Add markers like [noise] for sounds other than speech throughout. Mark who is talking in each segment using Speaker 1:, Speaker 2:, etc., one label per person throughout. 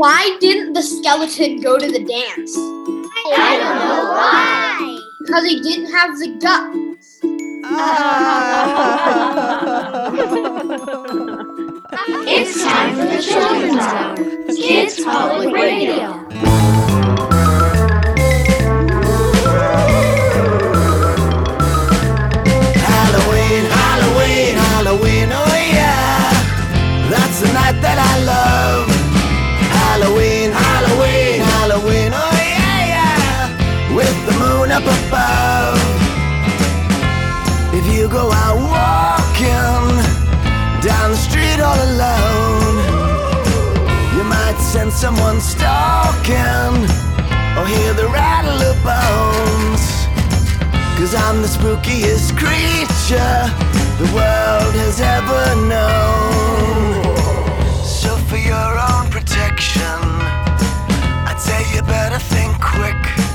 Speaker 1: Why didn't the skeleton go to the dance?
Speaker 2: I don't know why.
Speaker 1: Because he didn't have the guts. Oh.
Speaker 2: It's time for the Children's Hour. Kids Public Radio.
Speaker 3: Halloween, Halloween, Halloween, oh yeah. That's the night that I love. Above. If you go out walking down the street all alone, you might sense someone stalking or hear the rattle of bones. Cause I'm the spookiest creature the world has ever known. So, for your own protection, I'd say you better think quick.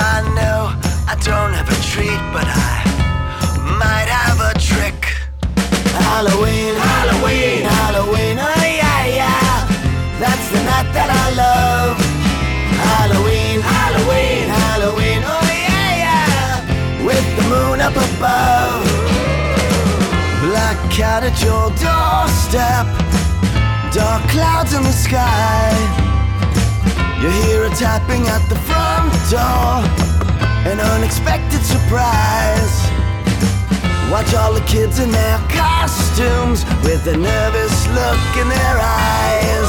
Speaker 3: I know I don't have a treat, but I might have a trick. Halloween, Halloween, Halloween, oh yeah, yeah. That's the night that I love. Halloween, Halloween, Halloween, oh yeah, yeah. With the moon up above. Black cat at your doorstep. Dark clouds in the sky. You hear a tapping at the front door. An unexpected surprise. Watch all the kids in their costumes with a nervous look in their eyes.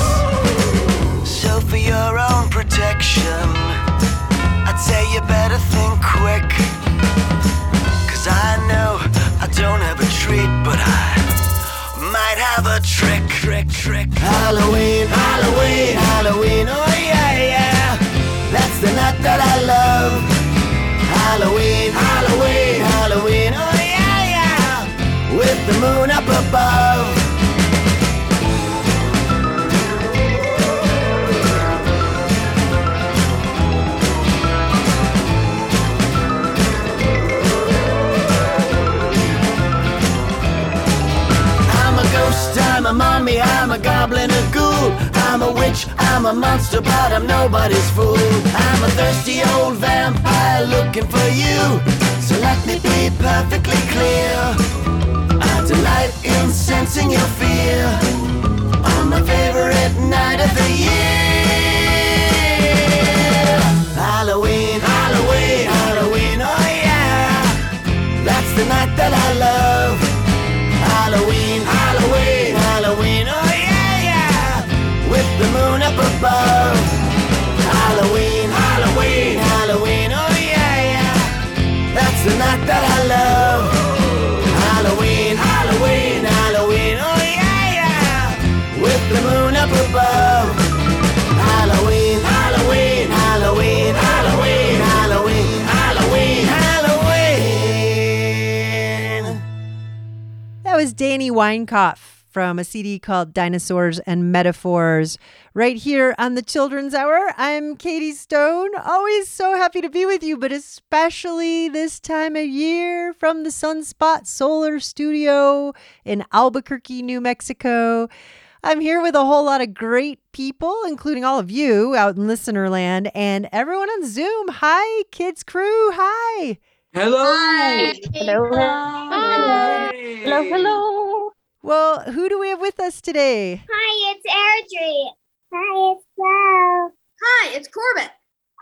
Speaker 3: So, for your own protection, I'd say you better think quick. Cause I know I don't have a treat, but I might have a trick. Trick, trick. Halloween, Halloween, Halloween, oh that I love. Halloween, Halloween, Halloween, oh yeah, yeah. With the moon up above. I'm a ghost, I'm a mummy, I'm a goblin. I'm a witch, I'm a monster, but I'm nobody's fool. I'm a thirsty old vampire looking for you. So let me be perfectly clear. I delight in sensing your fear on my favorite night of the year. Halloween, Halloween, Halloween, oh yeah. That's the night that I love. Above. Halloween, Halloween, Halloween, oh yeah, yeah. That's the night that I love. Halloween, Halloween, Halloween, oh yeah, yeah. With the moon up above. Halloween, Halloween, Halloween, Halloween, Halloween, Halloween, Halloween.
Speaker 4: That was Danny Weinkauf from a CD called Dinosaurs and Metaphors. Right here on the Children's Hour, I'm Katie Stone. Always so happy to be with you, but especially this time of year from the Sunspot Solar Studio in Albuquerque, New Mexico. I'm here with a whole lot of great people, including all of you out in listener land and everyone on Zoom. Hi, kids crew. Hi.
Speaker 5: Hello.
Speaker 1: Hello.
Speaker 6: Hello, hello.
Speaker 4: Well, who do we have with us today?
Speaker 2: Hi, it's Airdrie. Hi, it's Flo.
Speaker 1: Hi, it's Corbett.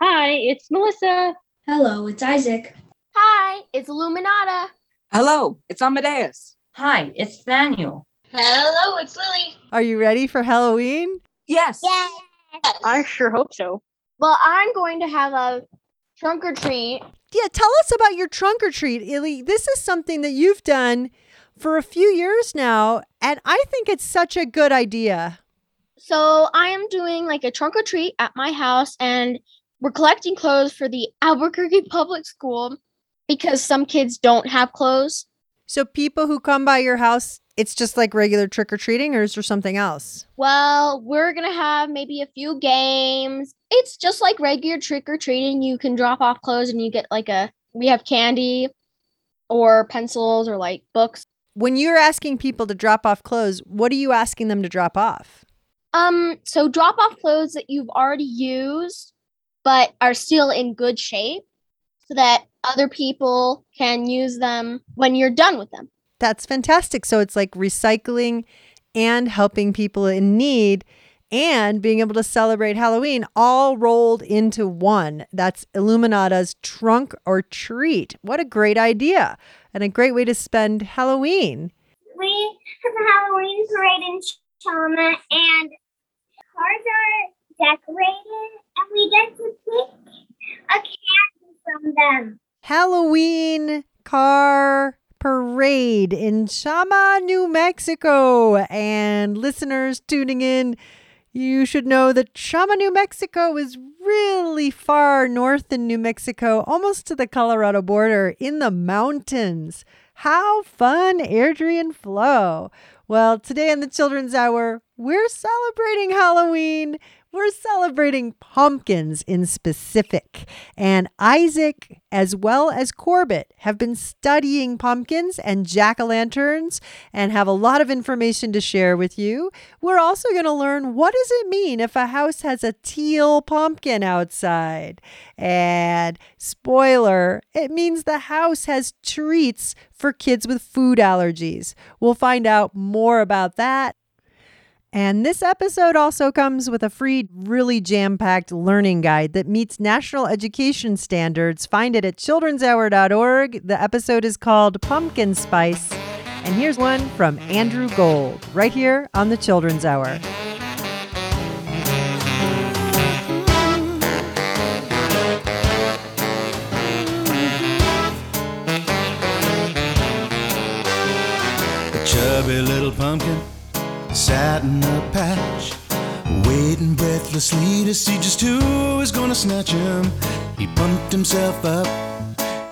Speaker 6: Hi, it's Melissa.
Speaker 7: Hello, it's Isaac.
Speaker 2: Hi, it's Illuminata.
Speaker 5: Hello, it's Amadeus.
Speaker 7: Hi, it's Daniel.
Speaker 2: Hello, it's Lily.
Speaker 4: Are you ready for Halloween?
Speaker 5: Yes.
Speaker 2: Yes.
Speaker 6: I sure hope so.
Speaker 2: Well, I'm going to have a trunk or treat.
Speaker 4: Yeah, tell us about your trunk or treat, Illy. This is something that you've done for a few years now, and I think it's such a good idea.
Speaker 2: So I am doing like a trunk or treat at my house, and we're collecting clothes for the Albuquerque [laughs] Public School because some kids don't have clothes.
Speaker 4: So, people who come by your house, it's just like regular trick or treating, or is there something else?
Speaker 2: Well, we're gonna have maybe a few games. It's just like regular trick or treating. You can drop off clothes and you get like a we have candy or pencils or like books.
Speaker 4: When you're asking people to drop off clothes, what are you asking them to drop off?
Speaker 2: Um, so drop off clothes that you've already used but are still in good shape so that other people can use them when you're done with them.
Speaker 4: That's fantastic. So it's like recycling and helping people in need and being able to celebrate Halloween all rolled into one. That's Illuminata's trunk or treat. What a great idea and a great way to spend Halloween.
Speaker 8: We have a Halloween parade in Chama and cars are decorated and we get to pick a candy from them.
Speaker 4: Halloween car parade in Chama, New Mexico. And listeners tuning in, you should know that Chama, New Mexico is really far north in New Mexico, almost to the Colorado border in the mountains. How fun, Airdrie and Flo. Well, today in the Children's Hour, we're celebrating Halloween. We're celebrating pumpkins in specific. And Isaac, as well as Corbett, have been studying pumpkins and jack o' lanterns and have a lot of information to share with you. We're also going to learn what does it mean if a house has a teal pumpkin outside? And spoiler, it means the house has treats for kids with food allergies. We'll find out more about that and this episode also comes with a free, really jam packed learning guide that meets national education standards. Find it at childrenshour.org. The episode is called Pumpkin Spice. And here's one from Andrew Gold, right here on the Children's Hour.
Speaker 9: Chubby little pumpkin sat in a patch, waiting breathlessly to see just who was gonna snatch him. He pumped himself up,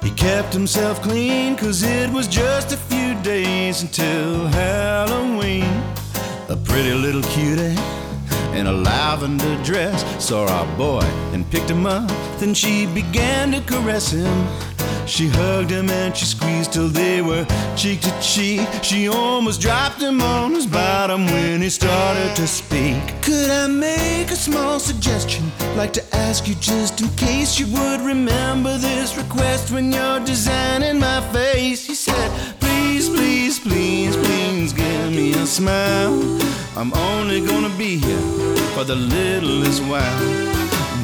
Speaker 9: he kept himself clean, cause it was just a few days until Halloween. A pretty little cutie in a lavender dress saw our boy and picked him up. Then she began to caress him. She hugged him and she squeezed till they were cheek to cheek. She almost dropped him on his bottom when he started to speak. Could I make a small suggestion? Like to ask you just in case you would remember this request when you're designing my face. He said, Please, please, please, please give me a smile. I'm only gonna be here for the littlest while.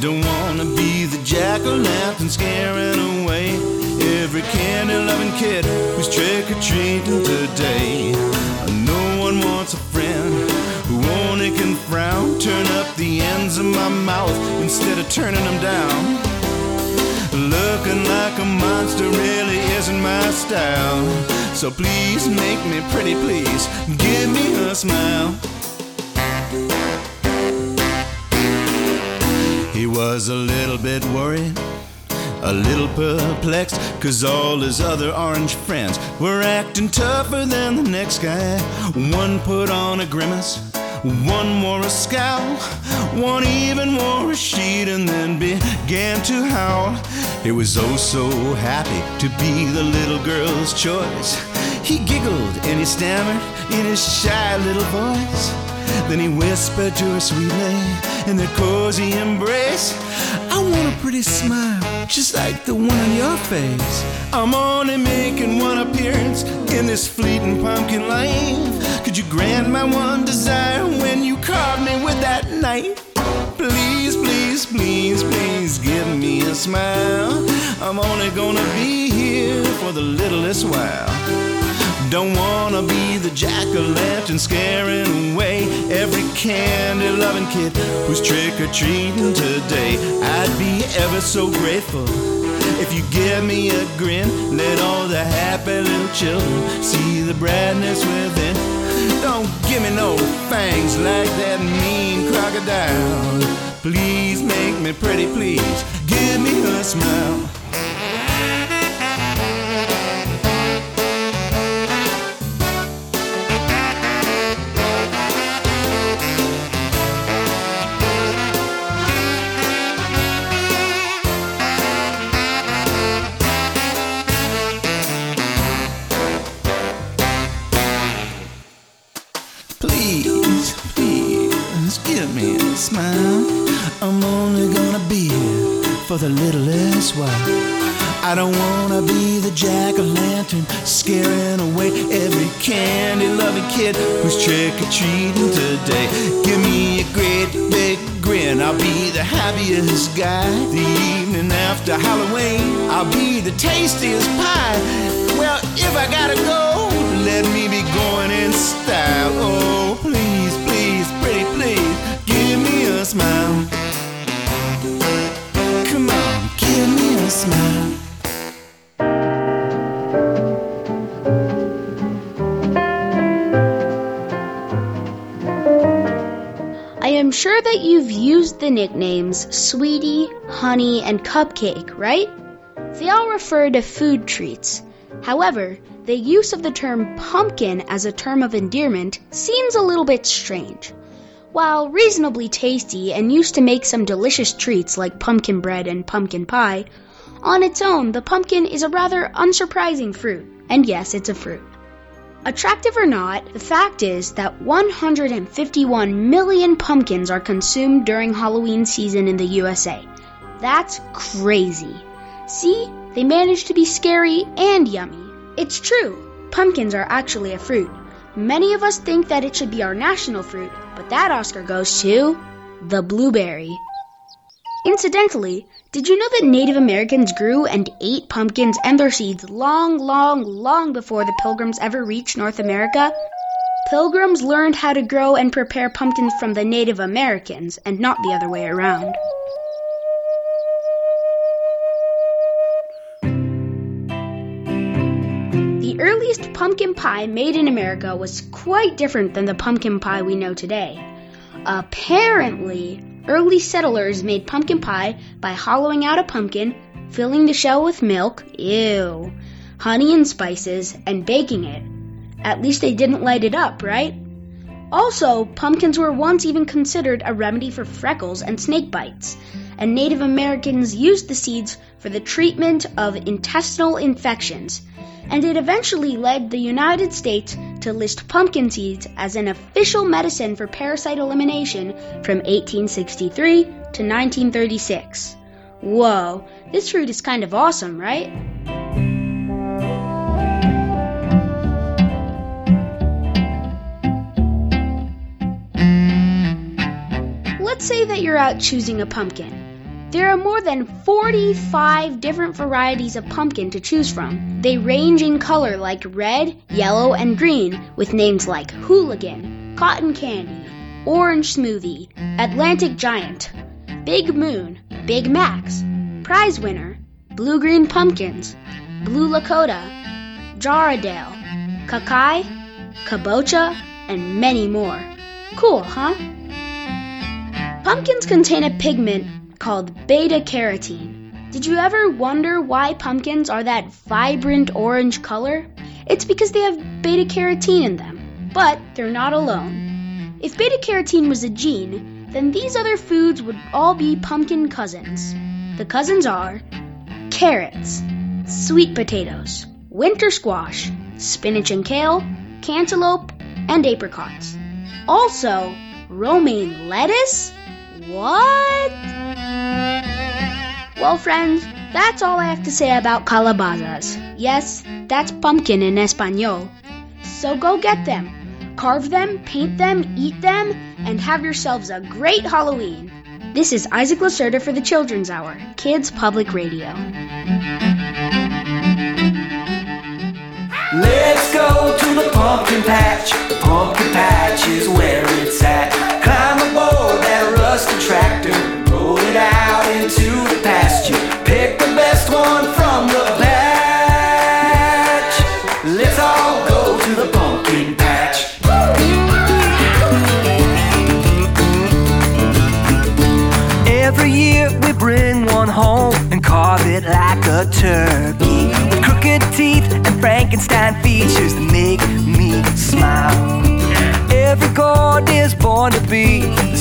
Speaker 9: Don't wanna be the jack o' lantern scaring away every candy loving kid who's trick or treating today. No one wants a friend who only can frown, turn up the ends of my mouth instead of turning them down. Looking like a monster really isn't my style. So please make me pretty, please give me a smile. He was a little bit worried, a little perplexed, cause all his other orange friends were acting tougher than the next guy. One put on a grimace, one wore a scowl, one even wore a sheet and then began to howl. He was oh so happy to be the little girl's choice. He giggled and he stammered in his shy little voice. Then he whispered to her sweetly in their cozy embrace. I want a pretty smile, just like the one on your face. I'm only making one appearance in this fleeting pumpkin life. Could you grant my one desire when you carve me with that knife? Please, please, please, please give me a smile. I'm only gonna be here for the littlest while. Don't wanna be the jack o' lantern scaring away every candy loving kid who's trick or treating today. I'd be ever so grateful if you give me a grin. Let all the happy little children see the brightness within. Don't give me no fangs like that mean crocodile. Please make me pretty, please give me a smile. Here little littlest while. I don't wanna be the jack o' lantern scaring away every candy loving kid who's trick or treating today. Give me a great big grin, I'll be the happiest guy. The evening after Halloween, I'll be the tastiest pie. Well, if I gotta go, let me be going in style. Oh, please, please, pretty please, give me a smile. Smile.
Speaker 10: I am sure that you've used the nicknames Sweetie, Honey, and Cupcake, right? They all refer to food treats. However, the use of the term pumpkin as a term of endearment seems a little bit strange. While reasonably tasty and used to make some delicious treats like pumpkin bread and pumpkin pie, on its own, the pumpkin is a rather unsurprising fruit. And yes, it's a fruit. Attractive or not, the fact is that 151 million pumpkins are consumed during Halloween season in the USA. That's crazy. See, they manage to be scary and yummy. It's true, pumpkins are actually a fruit. Many of us think that it should be our national fruit, but that Oscar goes to the blueberry. Incidentally, did you know that Native Americans grew and ate pumpkins and their seeds long, long, long before the Pilgrims ever reached North America? Pilgrims learned how to grow and prepare pumpkins from the Native Americans and not the other way around. The earliest pumpkin pie made in America was quite different than the pumpkin pie we know today. Apparently, early settlers made pumpkin pie by hollowing out a pumpkin, filling the shell with milk, ew, honey and spices, and baking it. At least they didn't light it up, right? Also, pumpkins were once even considered a remedy for freckles and snake bites, and Native Americans used the seeds for the treatment of intestinal infections, and it eventually led the United States to list pumpkin seeds as an official medicine for parasite elimination from 1863 to 1936. Whoa, this fruit is kind of awesome, right? Let's say that you're out choosing a pumpkin. There are more than 45 different varieties of pumpkin to choose from. They range in color like red, yellow, and green, with names like Hooligan, Cotton Candy, Orange Smoothie, Atlantic Giant, Big Moon, Big Max, Prize Winner, Blue Green Pumpkins, Blue Lakota, Jarrahdale, Kakai, Kabocha, and many more. Cool, huh? Pumpkins contain a pigment called beta carotene. Did you ever wonder why pumpkins are that vibrant orange color? It's because they have beta carotene in them. But they're not alone. If beta carotene was a gene, then these other foods would all be pumpkin cousins. The cousins are carrots, sweet potatoes, winter squash, spinach and kale, cantaloupe, and apricots. Also, romaine lettuce? What? Well, friends, that's all I have to say about calabazas. Yes, that's pumpkin in Espanol. So go get them. Carve them, paint them, eat them, and have yourselves a great Halloween. This is Isaac Lacerda for the Children's Hour, Kids Public Radio.
Speaker 9: Let's go to the pumpkin patch. The pumpkin patch is where it's at. Climb aboard that rusty tractor. Roll it out into the pasture. Pick the best one from the batch. Let's all go to the pumpkin patch. Every year we bring one home and carve it like a turkey. With crooked teeth and Frankenstein features that make me smile. Every gourd is born to be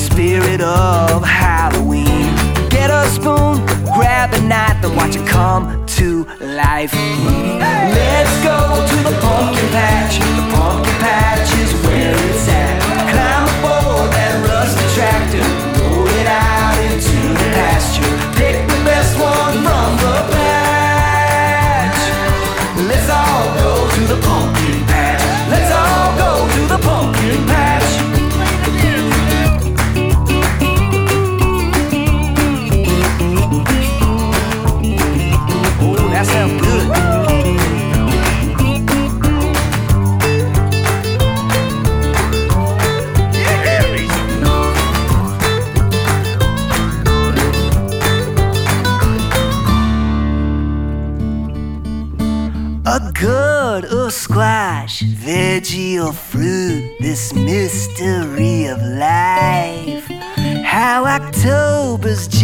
Speaker 9: spirit of Halloween. Get a spoon, grab a knife, and watch it come to life. Let's go to the pumpkin patch. The pumpkin patch is where it's at. Climb aboard that rusty tractor.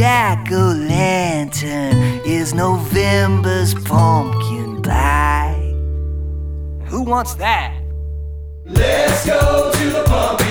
Speaker 9: Jack o' lantern is November's pumpkin pie. Who wants that?
Speaker 11: Let's go to the pumpkin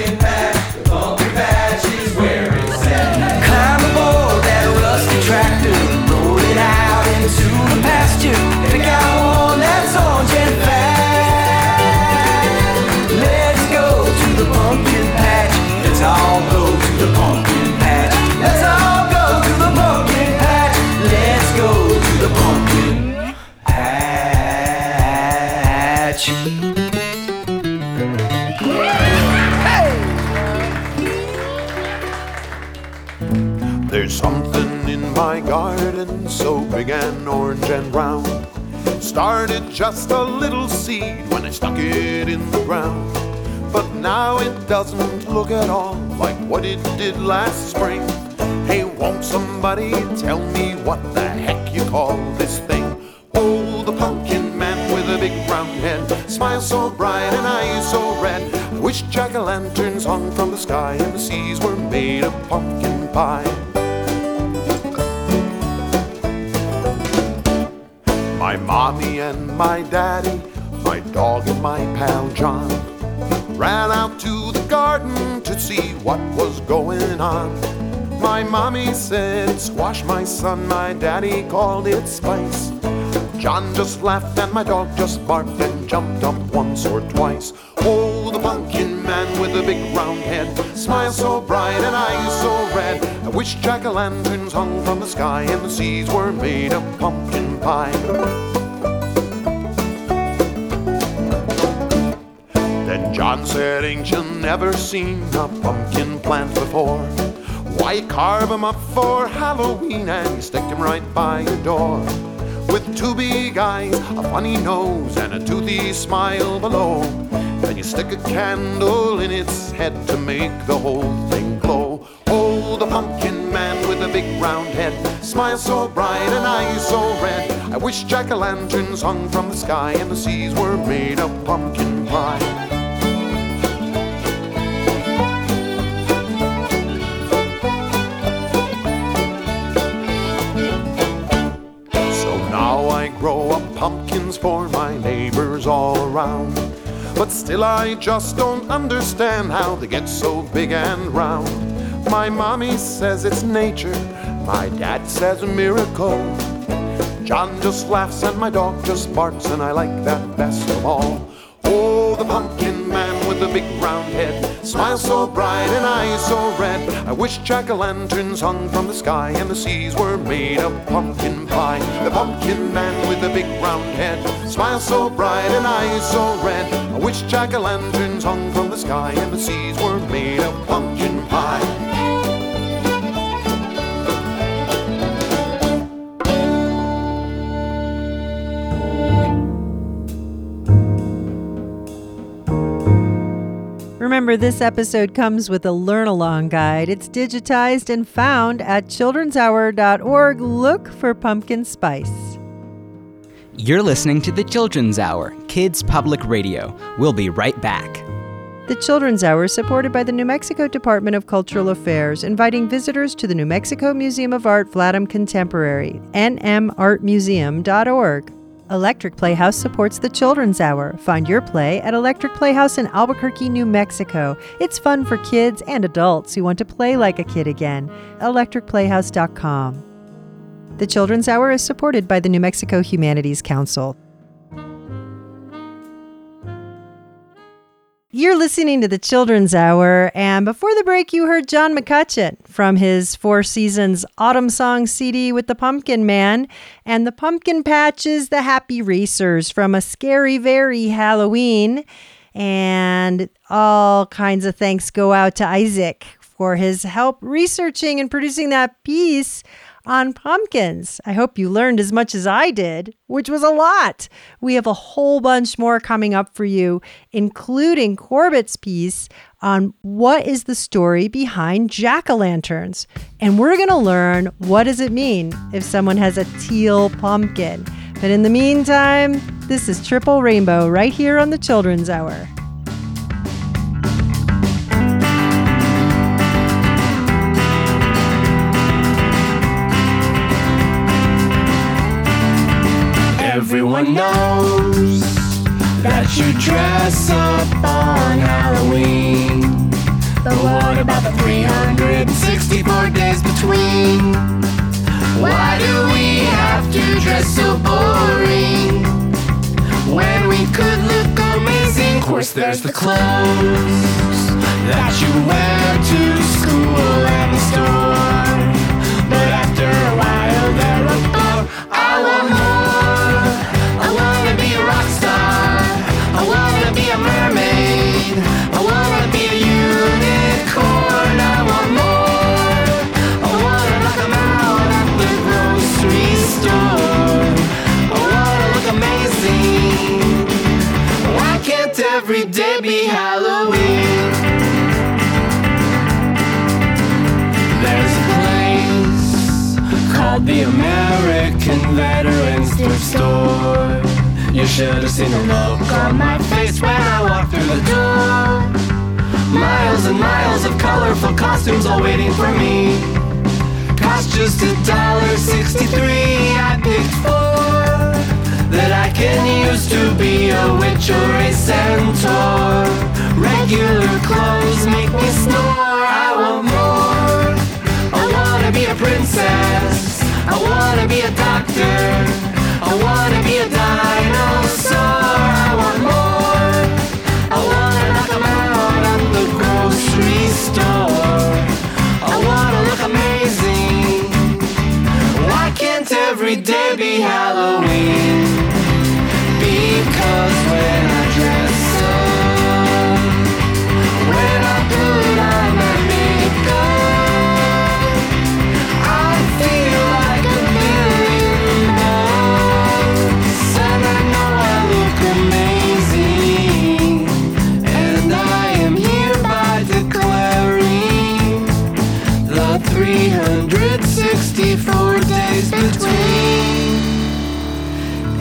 Speaker 12: Started just a little seed when I stuck it in the ground. But now it doesn't look at all like what it did last spring. Hey, won't somebody tell me what the heck you call this thing? Oh, the pumpkin man with a big round head, smile so bright and eyes so red. I wish jack o' lanterns hung from the sky and the seas were made of pumpkin pie. Mommy and my daddy, my dog and my pal John, ran out to the garden to see what was going on. My mommy said, Squash, my son, my daddy called it spice. John just laughed and my dog just barked and jumped up once or twice. Oh, the pumpkin man with the big round head, smile so bright and eyes so red. I wish jack o' lanterns hung from the sky and the seas were made of pumpkin pie. John said, you never seen a pumpkin plant before? Why carve 'em up for Halloween and stick 'em right by your door? With two big eyes, a funny nose, and a toothy smile below. Then you stick a candle in its head to make the whole thing glow. Oh, the pumpkin man with a big round head, smile so bright and eyes so red. I wish jack o' lanterns hung from the sky and the seas were made of pumpkin pie. But still, I just don't understand how they get so big and round. My mommy says it's nature, my dad says a miracle. John just laughs and my dog just barks, and I like that best of all. Oh, the pumpkin man with the big round head, smile so bright and eyes so red. I wish jack o' lanterns hung from the sky and the seas were made of pumpkin pie. The pumpkin man with the big round head, smile so bright and eyes so red. I wish jack o' lanterns hung from the sky and the seas were made of pumpkin pie.
Speaker 4: Remember, this episode comes with a learn along guide. It's digitized and found at children'shour.org. Look for pumpkin spice.
Speaker 13: You're listening to the Children's Hour, Kids Public Radio. We'll be right back.
Speaker 4: The Children's Hour is supported by the New Mexico Department of Cultural Affairs, inviting visitors to the New Mexico Museum of Art Vladem Contemporary, nmartmuseum.org. Electric Playhouse supports the Children's Hour. Find your play at Electric Playhouse in Albuquerque, New Mexico. It's fun for kids and adults who want to play like a kid again. ElectricPlayhouse.com. The Children's Hour is supported by the New Mexico Humanities Council. You're listening to the Children's Hour, and before the break, you heard John McCutcheon from his Four Seasons Autumn Song CD with the Pumpkin Man, and the Pumpkin Patches, the Happy Racers from a Scary Very Halloween. And all kinds of thanks go out to Isaac for his help researching and producing that piece on pumpkins. I hope you learned as much as I did, which was a lot. We have a whole bunch more coming up for you, including Corbett's piece on what is the story behind jack-o'-lanterns. And we're going to learn what does it mean if someone has a teal pumpkin. But in the meantime, this is Triple Rainbow right here on the Children's Hour.
Speaker 11: Everyone knows that you dress up on Halloween. But what about the 364 days between? Why do we have to dress so boring? When we could look amazing, of course, there's the clothes that you wear to school and the store. But after a while, they're a bore. I want more. I wanna be a mermaid. I wanna be a unicorn. I want more. I wanna knock 'em out at the grocery store. I wanna look amazing. Why can't every day be Halloween? There's a place called the American Veterans Store. You should have seen the look on my face when I walked through the door. Miles and miles of colorful costumes all waiting for me. Cost just a dollar sixty-three. I picked four that I can use to be a witch or a centaur. Regular clothes make me snore. I want more. I wanna be a princess. I wanna be a doctor. I wanna be a dinosaur. I want more. I wanna knock 'em out at the grocery store. I wanna look amazing. Why can't every day be Halloween? Because when I dress 364 days between.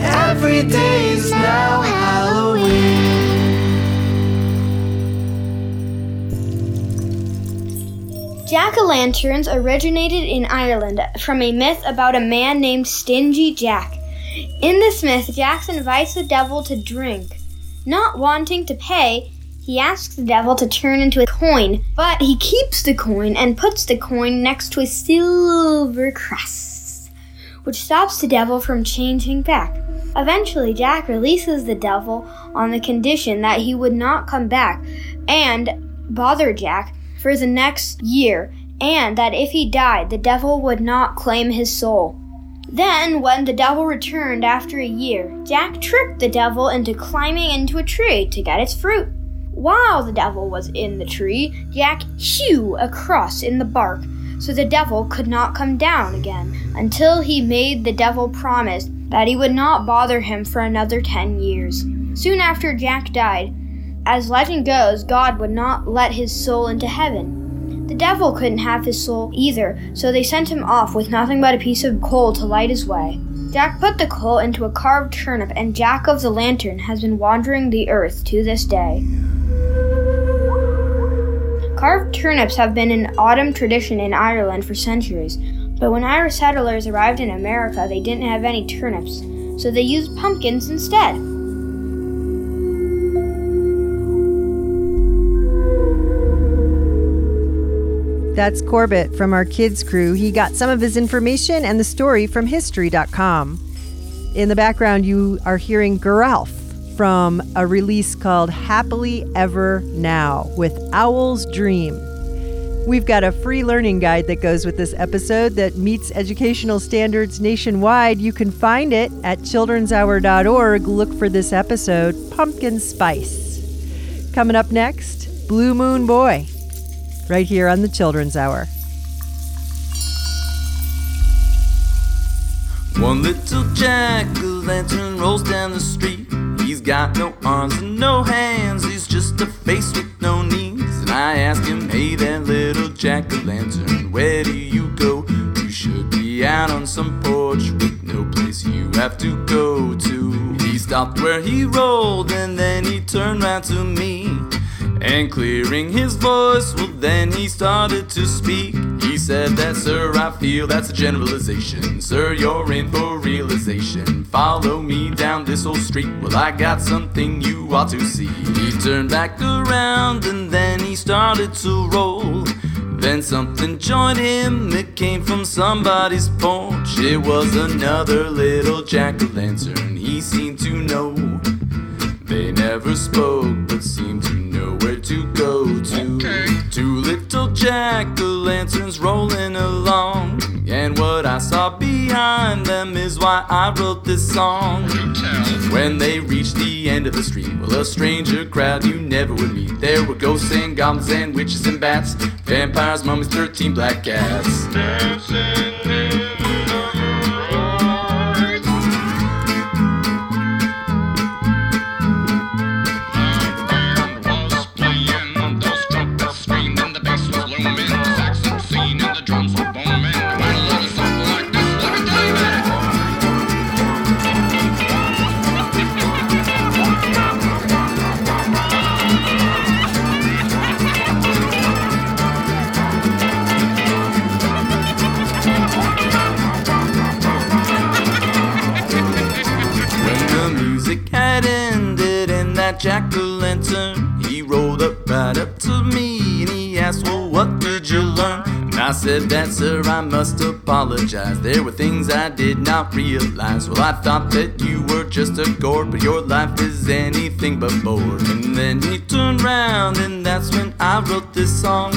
Speaker 11: Every day is now Halloween.
Speaker 14: Jack o' lanterns originated in Ireland from a myth about a man named Stingy Jack. In this myth, Jack invites the devil to drink. Not wanting to pay, he asks the devil to turn into a coin, but he keeps the coin and puts the coin next to a silver crest, which stops the devil from changing back. Eventually, Jack releases the devil on the condition that he would not come back and bother Jack for the next year, and that if he died, the devil would not claim his soul. Then, when the devil returned after a year, Jack tricked the devil into climbing into a tree to get its fruit. While the devil was in the tree, Jack hew a cross in the bark so the devil could not come down again until he made the devil promise that he would not bother him for another ten years. Soon after Jack died, as legend goes, God would not let his soul into heaven. The devil couldn't have his soul either, so they sent him off with nothing but a piece of coal to light his way. Jack put the coal into a carved turnip, and Jack of the Lantern has been wandering the earth to this day. Carved turnips have been an autumn tradition in Ireland for centuries, but when Irish settlers arrived in America, they didn't have any turnips, so they used pumpkins instead.
Speaker 4: That's Corbett from our kids crew. He got some of his information and the story from history.com. In the background, you are hearing Geralf from a release called Happily Ever Now with Owl's Dream. We've got a free learning guide that goes with this episode that meets educational standards nationwide. You can find it at childrenshour.org. Look for this episode, Pumpkin Spice. Coming up next, Blue Moon Boy, right here on the Children's Hour.
Speaker 15: One little jack o' lantern rolls down the street. He's got no arms and no hands, he's just a face with no knees. And I ask him, hey there, little jack o' lantern, where do you go? You should be out on some porch with no place you have
Speaker 16: to go to. He stopped where he rolled and then he turned round to me. And clearing his voice, well, then he started to speak. Said that, sir, I feel that's a generalization. Sir, you're in for realization. Follow me down this old street. Well, I got something you ought to see. He turned back around and then he started to roll. Then something joined him, it came from somebody's porch. It was another little jack o' lantern, he seemed to know. They never spoke, but seemed to know where to go to. Two little jack o' lanterns rolling along. And what I saw behind them is why I wrote this song. When they reached the end of the street, well, a stranger crowd you never would meet. There were ghosts and goblins and witches and bats, vampires, mummies, 13 black cats. When music had ended and that jack o' lantern, he rolled up right up to me and he asked, Well, what did you learn? And I said that, sir, I must apologize. There were things I did not realize. Well, I thought that you were just a gourd, but your life is anything but bored. And then he turned round and that's when I wrote this song.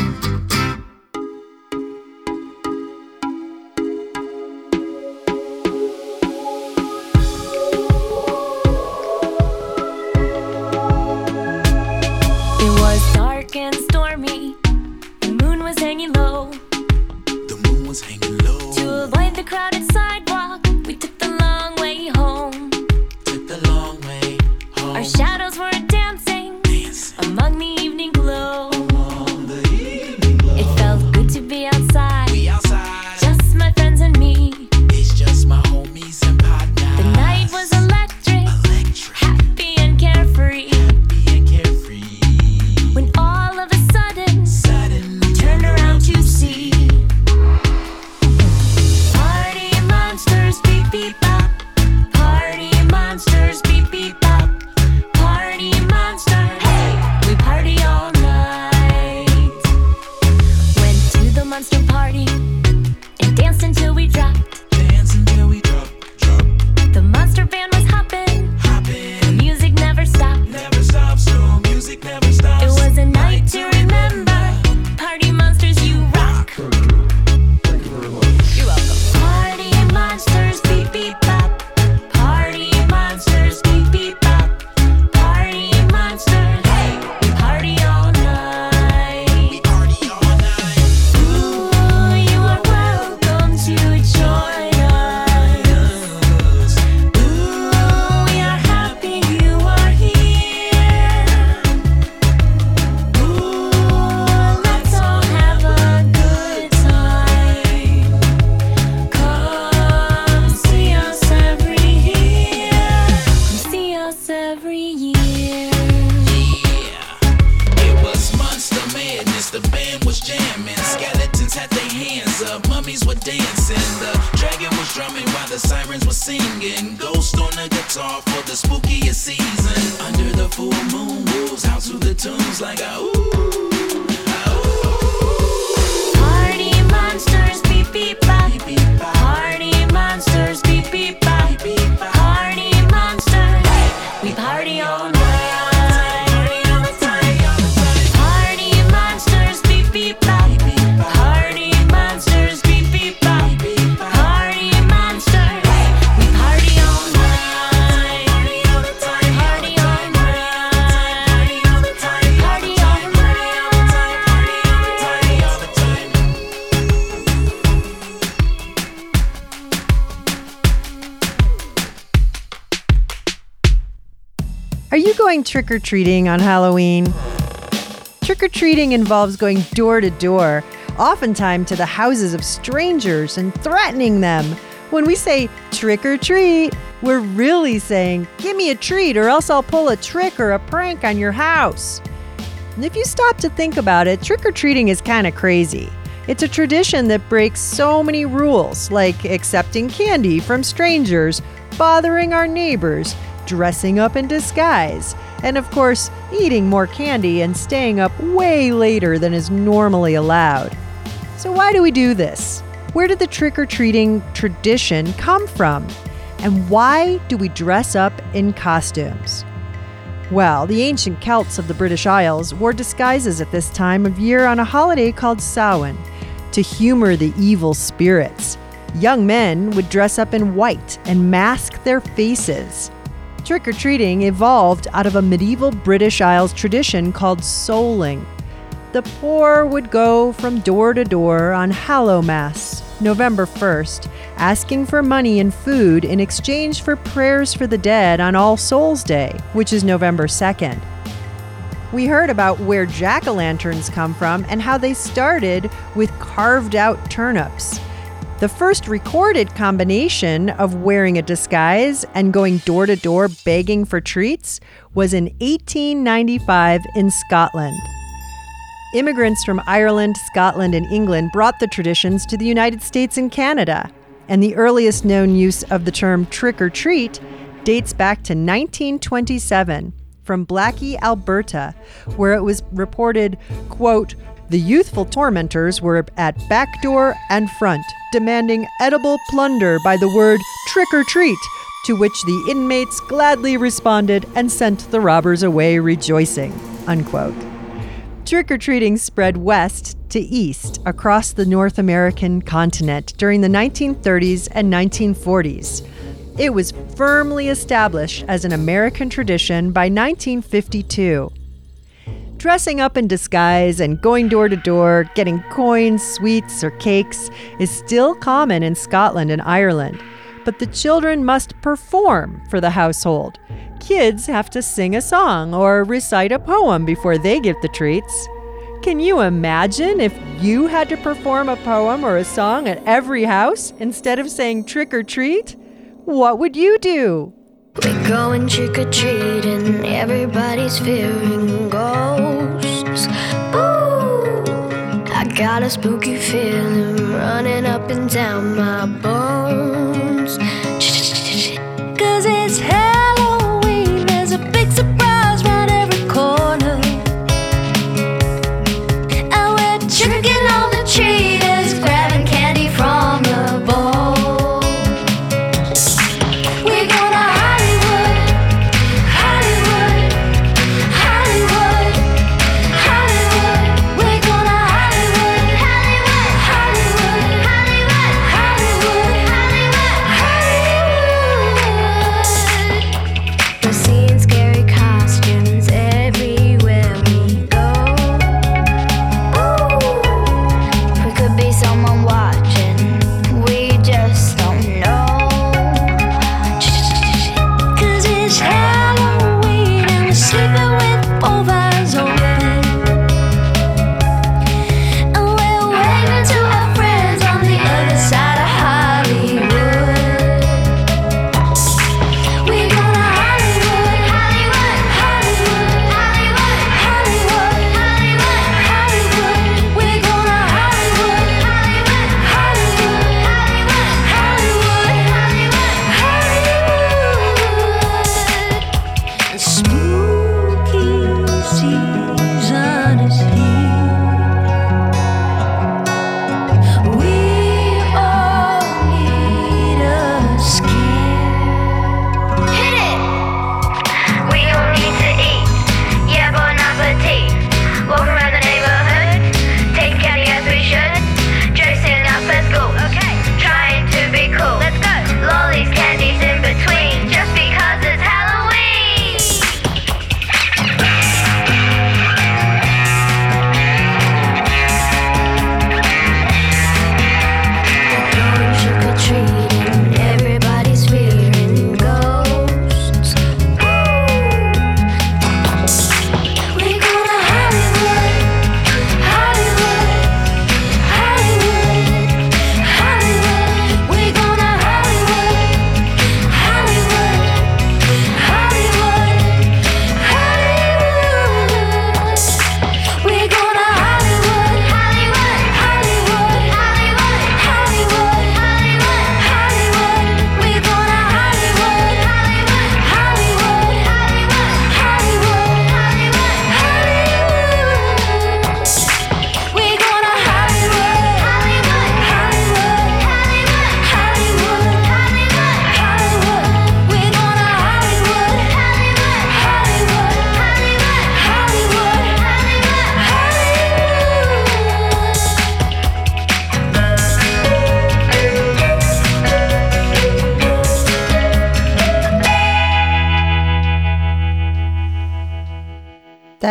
Speaker 4: Or treating on Halloween? Trick or treating involves going door to door, oftentimes to the houses of strangers and threatening them. When we say trick or treat. We're really saying, give me a treat or else I'll pull a trick or a prank on your house. And if you stop to think about it, trick or treating is kind of crazy. It's a tradition that breaks so many rules, like accepting candy from strangers, bothering our neighbors, dressing up in disguise, and of course, eating more candy and staying up way later than is normally allowed. So, why do we do this? Where did the trick or treating tradition come from? And why do we dress up in costumes? Well, the ancient Celts of the British Isles wore disguises at this time of year on a holiday called Samhain to humor the evil spirits. Young men would dress up in white and mask their faces. Trick or treating evolved out of a medieval British Isles tradition called souling. The poor would go from door to door on Hallowmas, November 1st, asking for money and food in exchange for prayers for the dead on All Souls Day, which is November 2nd. We heard about where jack o' lanterns come from and how they started with carved out turnips. The first recorded combination of wearing a disguise and going door to door begging for treats was in 1895 in Scotland. Immigrants from Ireland, Scotland, and England brought the traditions to the United States and Canada, and the earliest known use of the term trick or treat dates back to 1927 from Blackie, Alberta, where it was reported, quote, the youthful tormentors were at back door and front, demanding edible plunder by the word trick or treat, to which the inmates gladly responded and sent the robbers away rejoicing. Unquote. Trick or treating spread west to east across the North American continent during the 1930s and 1940s. It was firmly established as an American tradition by 1952. Dressing up in disguise and going door to door, getting coins, sweets, or cakes is still common in Scotland and Ireland, but the children must perform for the household. Kids have to sing a song or recite a poem before they get the treats. Can you imagine if you had to perform a poem or a song at every house instead of saying trick or treat? What would you do?
Speaker 17: We're going trick or treating, everybody's fearing ghosts. Ooh, I got a spooky feeling running up and down my bones. Cause it's Halloween,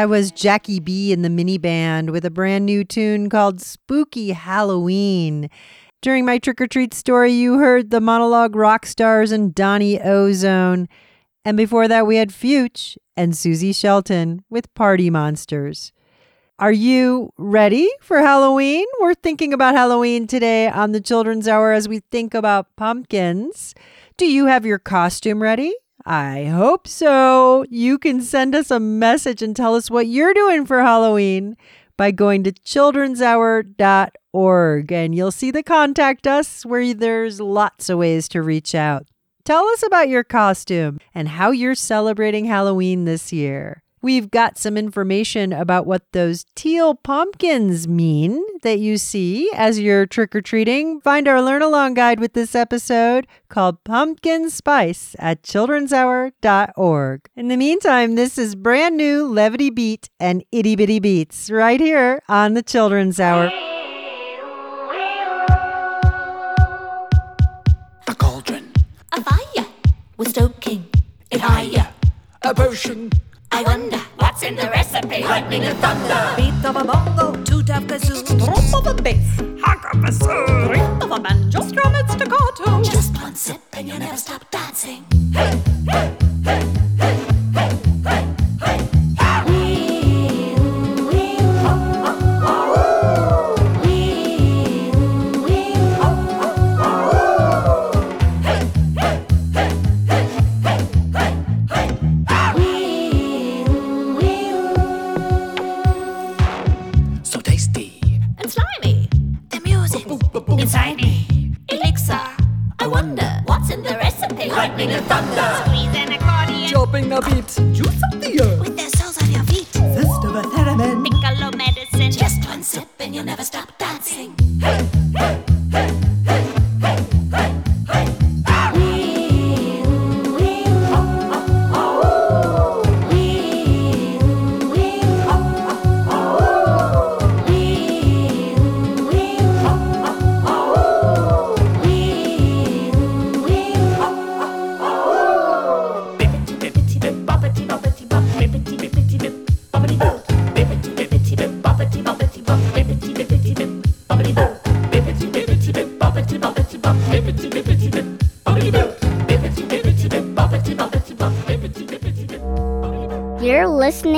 Speaker 4: That was Jackie B in the mini band with a brand new tune called Spooky Halloween. During my trick or treat story, you heard the monologue rock stars and Donnie Ozone. And before that, we had Fuchs and Susie Shelton with Party Monsters. Are you ready for Halloween? We're thinking about Halloween today on the Children's Hour as we think about pumpkins. Do you have your costume ready? I hope so. You can send us a message and tell us what you're doing for Halloween by going to childrenshour.org and you'll see the contact us where there's lots of ways to reach out. Tell us about your costume and how you're celebrating Halloween this year. We've got some information about what those teal pumpkins mean that you see as you're trick or treating. Find our learn along guide with this episode called Pumpkin Spice at childrenshour.org. In the meantime, this is brand new Levity Beat and Itty Bitty Beats right here on the Children's Hour.
Speaker 18: A cauldron.
Speaker 17: A fire. We're stoking it higher.
Speaker 18: A potion.
Speaker 17: I wonder what's in the recipe.
Speaker 18: Lightning and thunder.
Speaker 19: Beat of a bongo, toot of kazoo, thump of a bass, hack of a soul, ring of a banjo, strum it staccato.
Speaker 17: Just one sip and you never stop dancing.
Speaker 18: So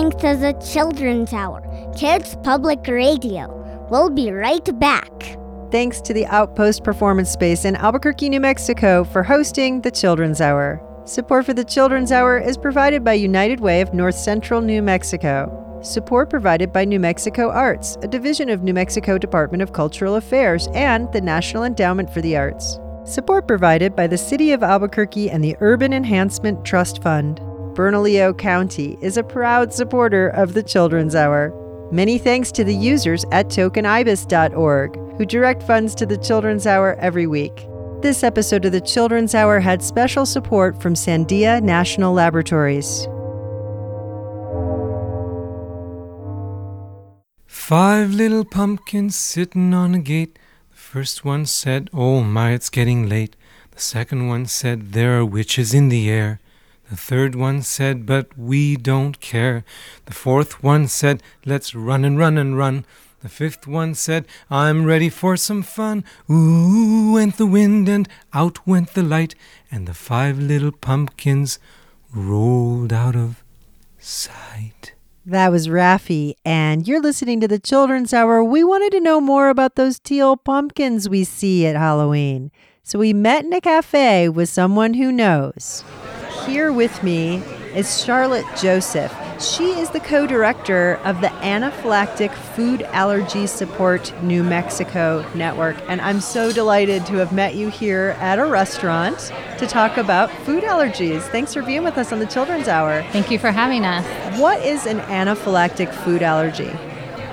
Speaker 8: listening to the Children's Hour, Kids Public Radio. We'll be right back.
Speaker 4: Thanks to the Outpost Performance Space in Albuquerque, New Mexico for hosting the Children's Hour. Support for the Children's Hour is provided by United Way of North Central New Mexico. Support provided by New Mexico Arts, a division of New Mexico Department of Cultural Affairs and the National Endowment for the Arts. Support provided by the City of Albuquerque and the Urban Enhancement Trust Fund. Bernalillo County is a proud supporter of the Children's Hour. Many thanks to the users at tokenibis.org who direct funds to the Children's Hour every week. This episode of the Children's Hour had special support from Sandia National Laboratories.
Speaker 11: Five little pumpkins sitting on a gate. The first one said, Oh my, it's getting late. The second one said, There are witches in the air. The third one said, But we don't care. The fourth one said, Let's run and run and run. The fifth one said, I'm ready for some fun. Ooh went the wind and out went the light, and the five little pumpkins rolled out of sight.
Speaker 4: That was Raffi, and you're listening to the Children's Hour. We wanted to know more about those teal pumpkins we see at Halloween. So we met in a cafe with someone who knows. Here with me is Charlotte Joseph. She is the co director of the Anaphylactic Food Allergy Support New Mexico Network. And I'm so delighted to have met you here at a restaurant to talk about food allergies. Thanks for being with us on the Children's Hour.
Speaker 20: Thank you for having us.
Speaker 4: What is an anaphylactic food allergy?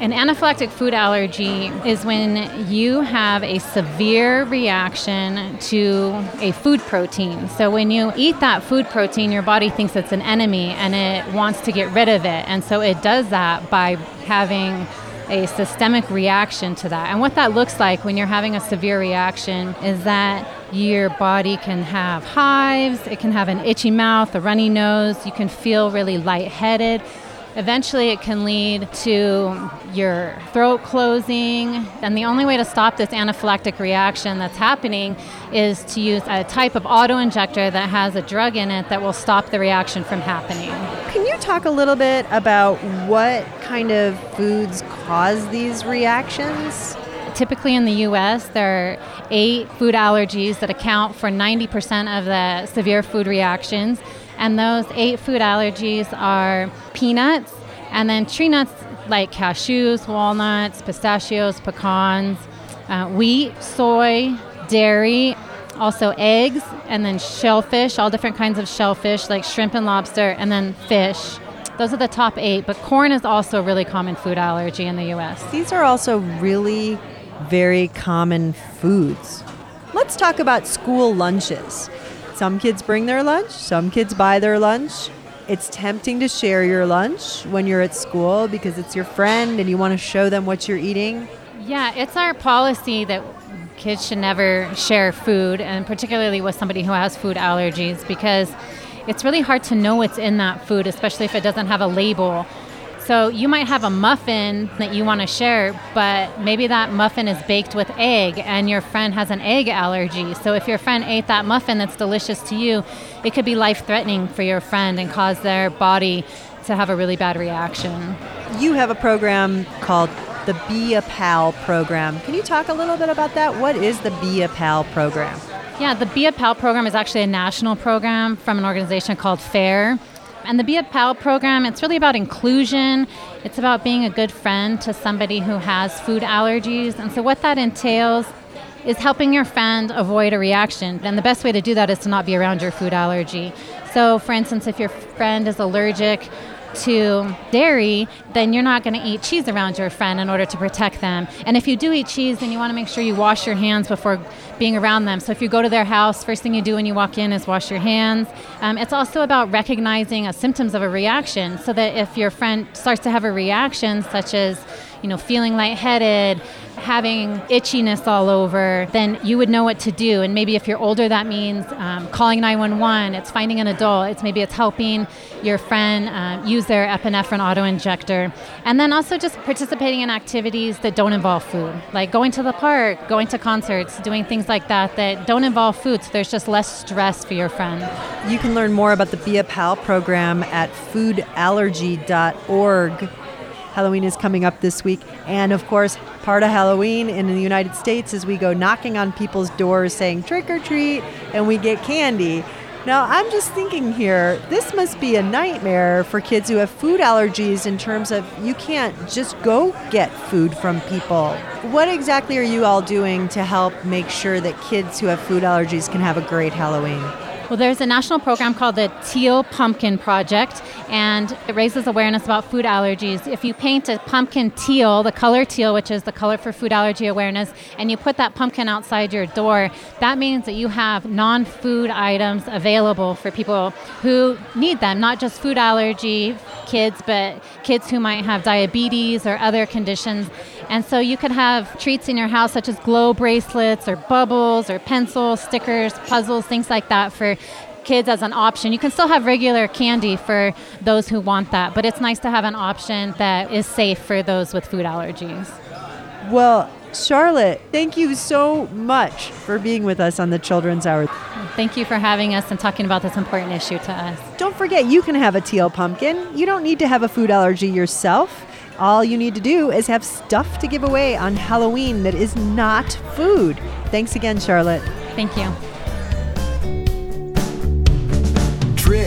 Speaker 20: An anaphylactic food allergy is when you have a severe reaction to a food protein. So, when you eat that food protein, your body thinks it's an enemy and it wants to get rid of it. And so, it does that by having a systemic reaction to that. And what that looks like when you're having a severe reaction is that your body can have hives, it can have an itchy mouth, a runny nose, you can feel really lightheaded Eventually, it can lead to your throat closing. And the only way to stop this anaphylactic reaction that's happening is to use a type of auto injector that has a drug in it that will stop the reaction from happening.
Speaker 4: Can you talk a little bit about what kind of foods cause these reactions?
Speaker 20: Typically in the US, there are eight food allergies that account for 90% of the severe food reactions. And those eight food allergies are peanuts, and then tree nuts like cashews, walnuts, pistachios, pecans, uh, wheat, soy, dairy, also eggs, and then shellfish, all different kinds of shellfish like shrimp and lobster, and then fish. Those are the top eight, but corn is also a really common food allergy in the US.
Speaker 4: These are also really very common foods. Let's talk about school lunches. Some kids bring their lunch, some kids buy their lunch. It's tempting to share your lunch when you're at school because it's your friend and you want to show them what you're eating.
Speaker 20: Yeah, it's our policy that kids should never share food, and particularly with somebody who has food allergies, because it's really hard to know what's in that food, especially if it doesn't have a label. So you might have a muffin that you want to share, but maybe that muffin is baked with egg and your friend has an egg allergy. So if your friend ate that muffin that's delicious to you, it could be life threatening for your friend and cause their body to have a really bad reaction.
Speaker 4: You have a program called the Be a Pal program. Can you talk a little bit about that? What is the Be a Pal program?
Speaker 20: Yeah, the Be a Pal program is actually a national program from an organization called FARE. And the Be a Pal program, it's really about inclusion. It's about being a good friend to somebody who has food allergies. And so, what that entails is helping your friend avoid a reaction. And the best way to do that is to not be around your food allergy. So, for instance, if your friend is allergic to dairy, then you're not going to eat cheese around your friend in order to protect them. And if you do eat cheese, then you want to make sure you wash your hands before being around them. So if you go to their house, first thing you do when you walk in is wash your hands. Um, it's also about recognizing symptoms of a reaction so that if your friend starts to have a reaction, such as you know, feeling lightheaded, having itchiness all over, then you would know what to do. And maybe if you're older, that means um, calling 911. It's finding an adult. It's maybe it's helping your friend uh, use their epinephrine auto injector, and then also just participating in activities that don't involve food, like going to the park, going to concerts, doing things like that that don't involve food. So there's just less stress for your friend.
Speaker 4: You can learn more about the Be a Pal program at foodallergy.org. Halloween is coming up this week. And of course, part of Halloween in the United States is we go knocking on people's doors saying trick or treat and we get candy. Now, I'm just thinking here, this must be a nightmare for kids who have food allergies in terms of you can't just go get food from people. What exactly are you all doing to help make sure that kids who have food allergies can have a great Halloween?
Speaker 20: Well, there's a national program called the Teal Pumpkin Project, and it raises awareness about food allergies. If you paint a pumpkin teal, the color teal, which is the color for food allergy awareness, and you put that pumpkin outside your door, that means that you have non food items available for people who need them, not just food allergy kids, but kids who might have diabetes or other conditions. And so you could have treats in your house such as glow bracelets or bubbles or pencils, stickers, puzzles, things like that for kids as an option. You can still have regular candy for those who want that, but it's nice to have an option that is safe for those with food allergies.
Speaker 4: Well, Charlotte, thank you so much for being with us on the Children's Hour.
Speaker 20: Thank you for having us and talking about this important issue to us.
Speaker 4: Don't forget, you can have a teal pumpkin. You don't need to have a food allergy yourself. All you need to do is have stuff to give away on Halloween that is not food. Thanks again, Charlotte.
Speaker 20: Thank you.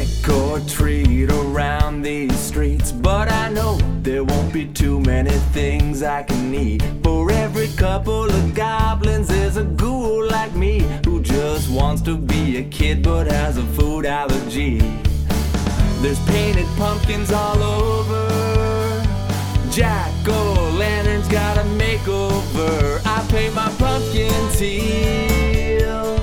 Speaker 11: Trick or treat around these streets, but I know there won't be too many things I can eat. For every couple of goblins, there's a ghoul like me who just wants to be a kid but has a food allergy. There's painted pumpkins all over. Jack o' lantern's got a makeover. I paint my pumpkin teal.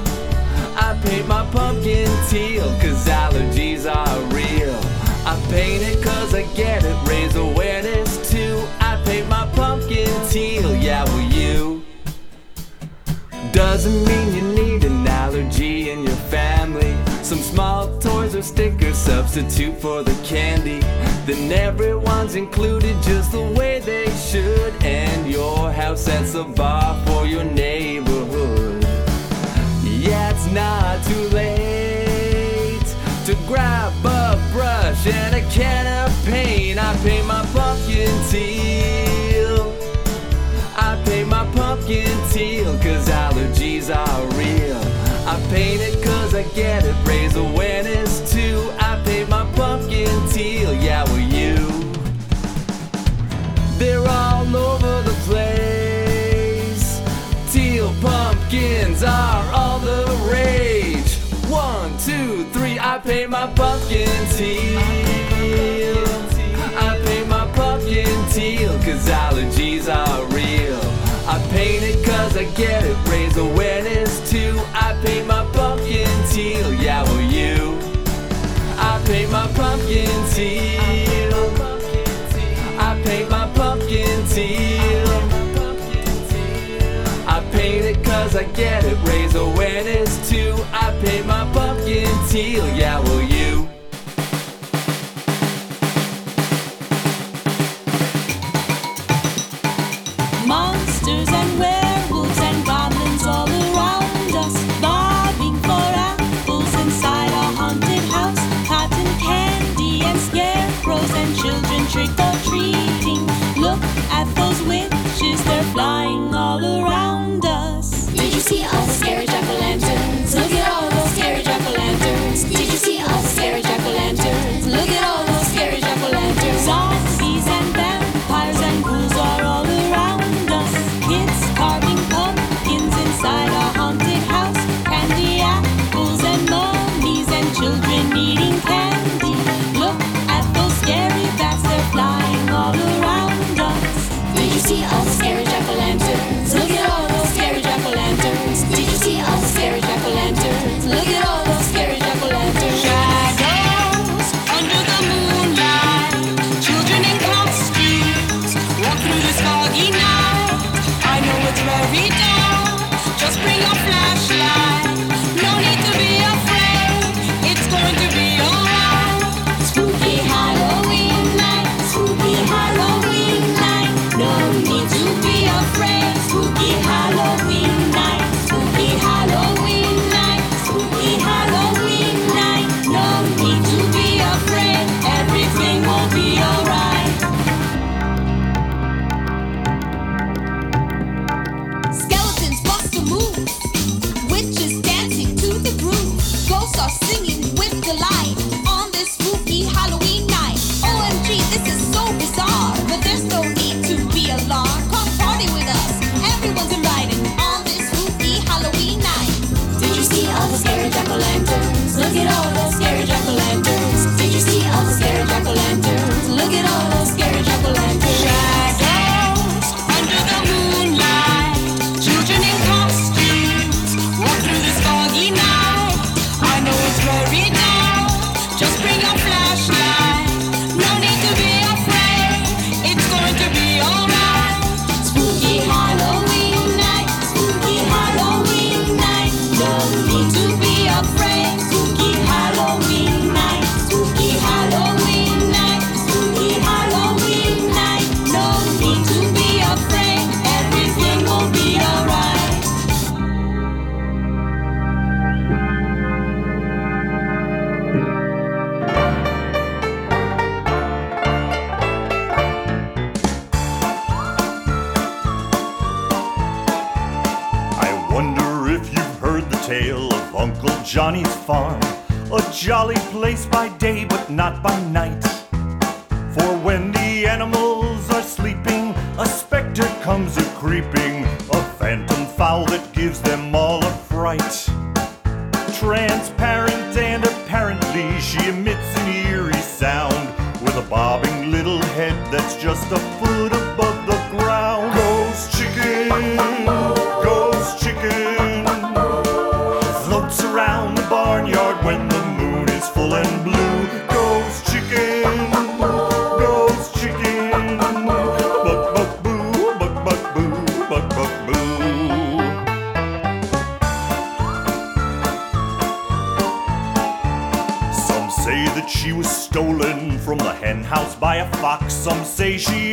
Speaker 11: I paint my pumpkin teal, cause allergies are real. I paint it cause I get it, raise awareness too. I paint my pumpkin teal, yeah, will you? Doesn't mean you need an allergy in your family. Some small toys or stickers substitute for the candy. Then everyone's included just the way they should. And your house sets a bar for your neighborhood. Yeah, it's not too late grab a brush and a can of paint. I paint my pumpkin teal. I paint my pumpkin teal, cause allergies are real. I paint it cause I get it, raise awareness too. I paint my pumpkin teal, yeah, will you? They're all over the place. two, three, I pay my pumpkin teal. I pay my pumpkin teal, cause allergies are real. I paint it cause I get it, raise awareness too. I paint my pumpkin teal, yeah, will you? I paint my pumpkin teal. I paint my pumpkin teal. I paint it cause I get it, raise awareness too pay my bucking teal, yeah, will you?
Speaker 21: Monsters and werewolves and goblins all around us, bobbing for apples inside a haunted house, cotton candy and scarecrows and children trick or treating. Look at those witches, they're flying
Speaker 22: off. See
Speaker 16: of Scary comes a creeping, a phantom fowl that gives them all a fright. Transparent and apparently she emits an eerie sound with a bobbing little head that's just a foot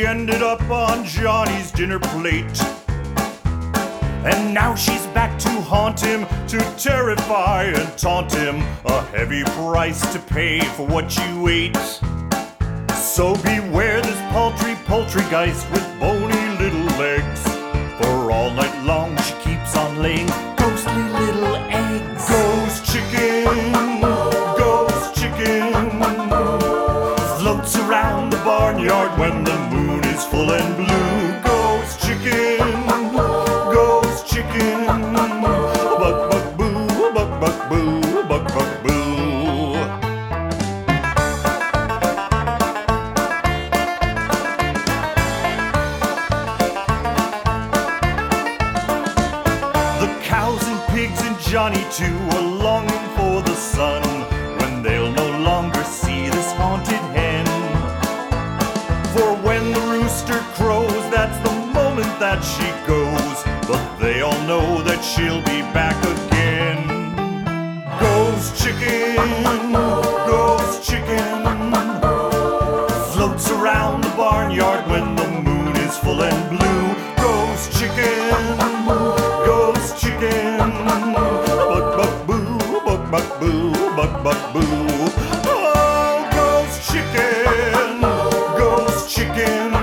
Speaker 23: ended up on Johnny's dinner plate. And now she's back to haunt him, to terrify and taunt him. A heavy price to pay for what you ate. So beware this paltry poultrygeist with bony chicken, ghost chicken, floats around the barnyard when the moon is full and blue. Ghost chicken, ghost chicken, buck buck boo, buck buck boo, buck buck boo. Oh, ghost chicken, ghost chicken,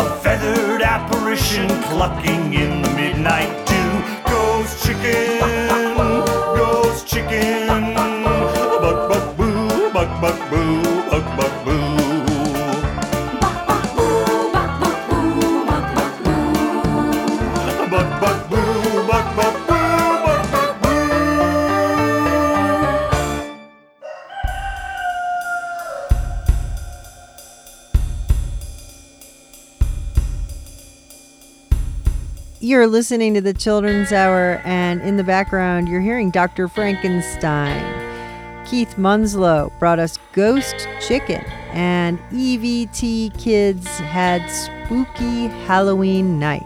Speaker 23: a feathered apparition clucking in the
Speaker 4: You're listening to the Children's Hour, and in the background, you're hearing Dr. Frankenstein. Keith Munslow brought us Ghost Chicken, and EVT Kids had Spooky Halloween Night.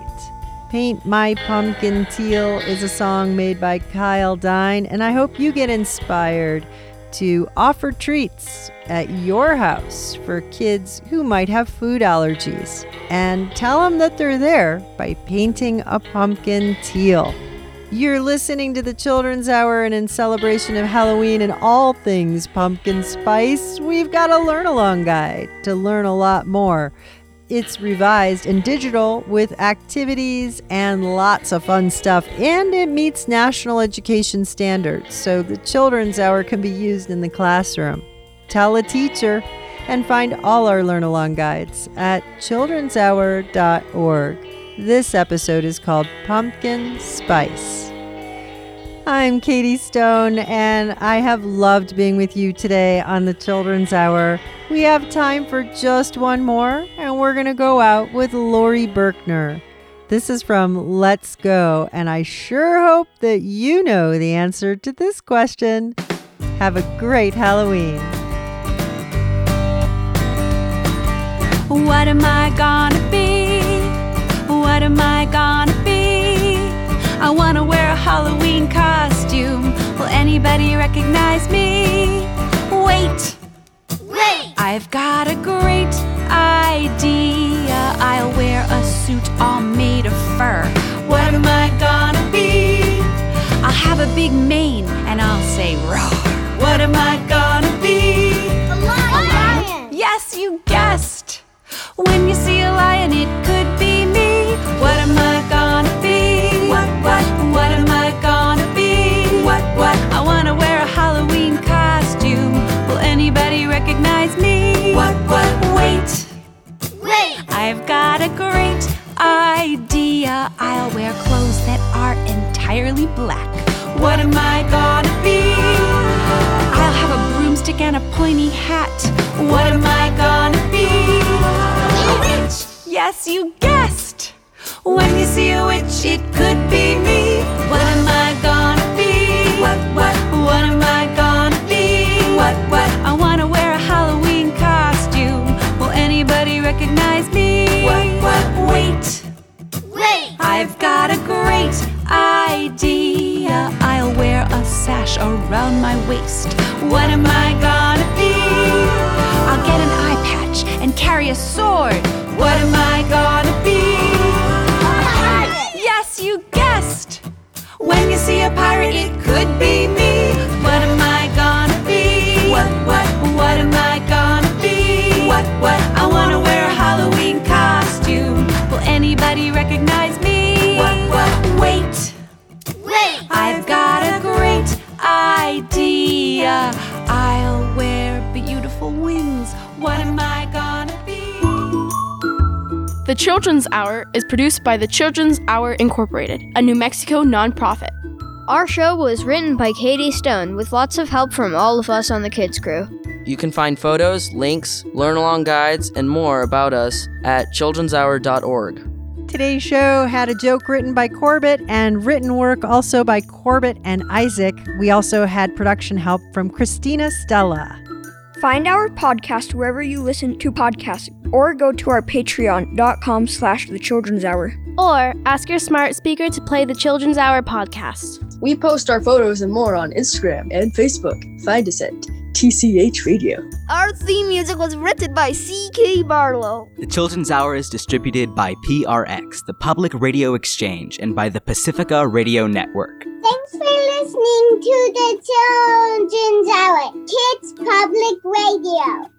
Speaker 4: Paint My Pumpkin Teal is a song made by Kyle Dine, and I hope you get inspired to offer treats at your house for kids who might have food allergies. And tell them that they're there by painting a pumpkin teal. You're listening to the Children's Hour, and in celebration of Halloween and all things pumpkin spice, we've got a learn along guide to learn a lot more. It's revised and digital with activities and lots of fun stuff, and it meets national education standards, so the Children's Hour can be used in the classroom. Tell a teacher and find all our learn along guides at childrenshour.org. This episode is called Pumpkin Spice. I'm Katie Stone, and I have loved being with you today on the Children's Hour. We have time for just one more, and we're going to go out with Laurie Berkner. This is from Let's Go, and I sure hope that you know the answer to this question. Have a great Halloween.
Speaker 16: What am I gonna be? What am I gonna be? I wanna wear a Halloween costume. Will anybody recognize me? Wait! I've got a great idea. I'll wear a suit all made of fur. What am I gonna be? I'll have a big mane and I'll say roar. What am I gonna be?
Speaker 8: A lion. A lion!
Speaker 16: Yes, you guessed. When you see a lion, it could be me. What am I I've got a great idea. I'll wear clothes that are entirely black. What am I gonna be? I'll have a broomstick and a pointy hat. What am I gonna be?
Speaker 8: A witch!
Speaker 16: Yes, you guessed. When you see a witch, it could be me. What am I gonna be? What, what, what am I
Speaker 24: Children's Hour is produced by the Children's Hour Incorporated, a New Mexico nonprofit.
Speaker 14: Our show was written by Katie Stone with lots of help from all of us on the kids crew.
Speaker 25: You can find photos, links, learn along guides, and more about us at childrenshour.org.
Speaker 4: Today's show had a joke written by Corbett and written work also by Corbett and Isaac. We also had production help from Christina Stella.
Speaker 26: Find our podcast wherever you listen to podcasts or go to our patreon.com slash the children's hour.
Speaker 10: Or ask your smart speaker to play the Children's Hour podcast.
Speaker 27: We post our photos and more on Instagram and Facebook. Find us at TCH Radio.
Speaker 14: Our theme music was written by C.K. Barlow.
Speaker 13: The Children's Hour is distributed by PRX, the Public Radio Exchange, and by the Pacifica Radio Network.
Speaker 8: Thanks for listening to the Children's Hour, Kids Public Radio.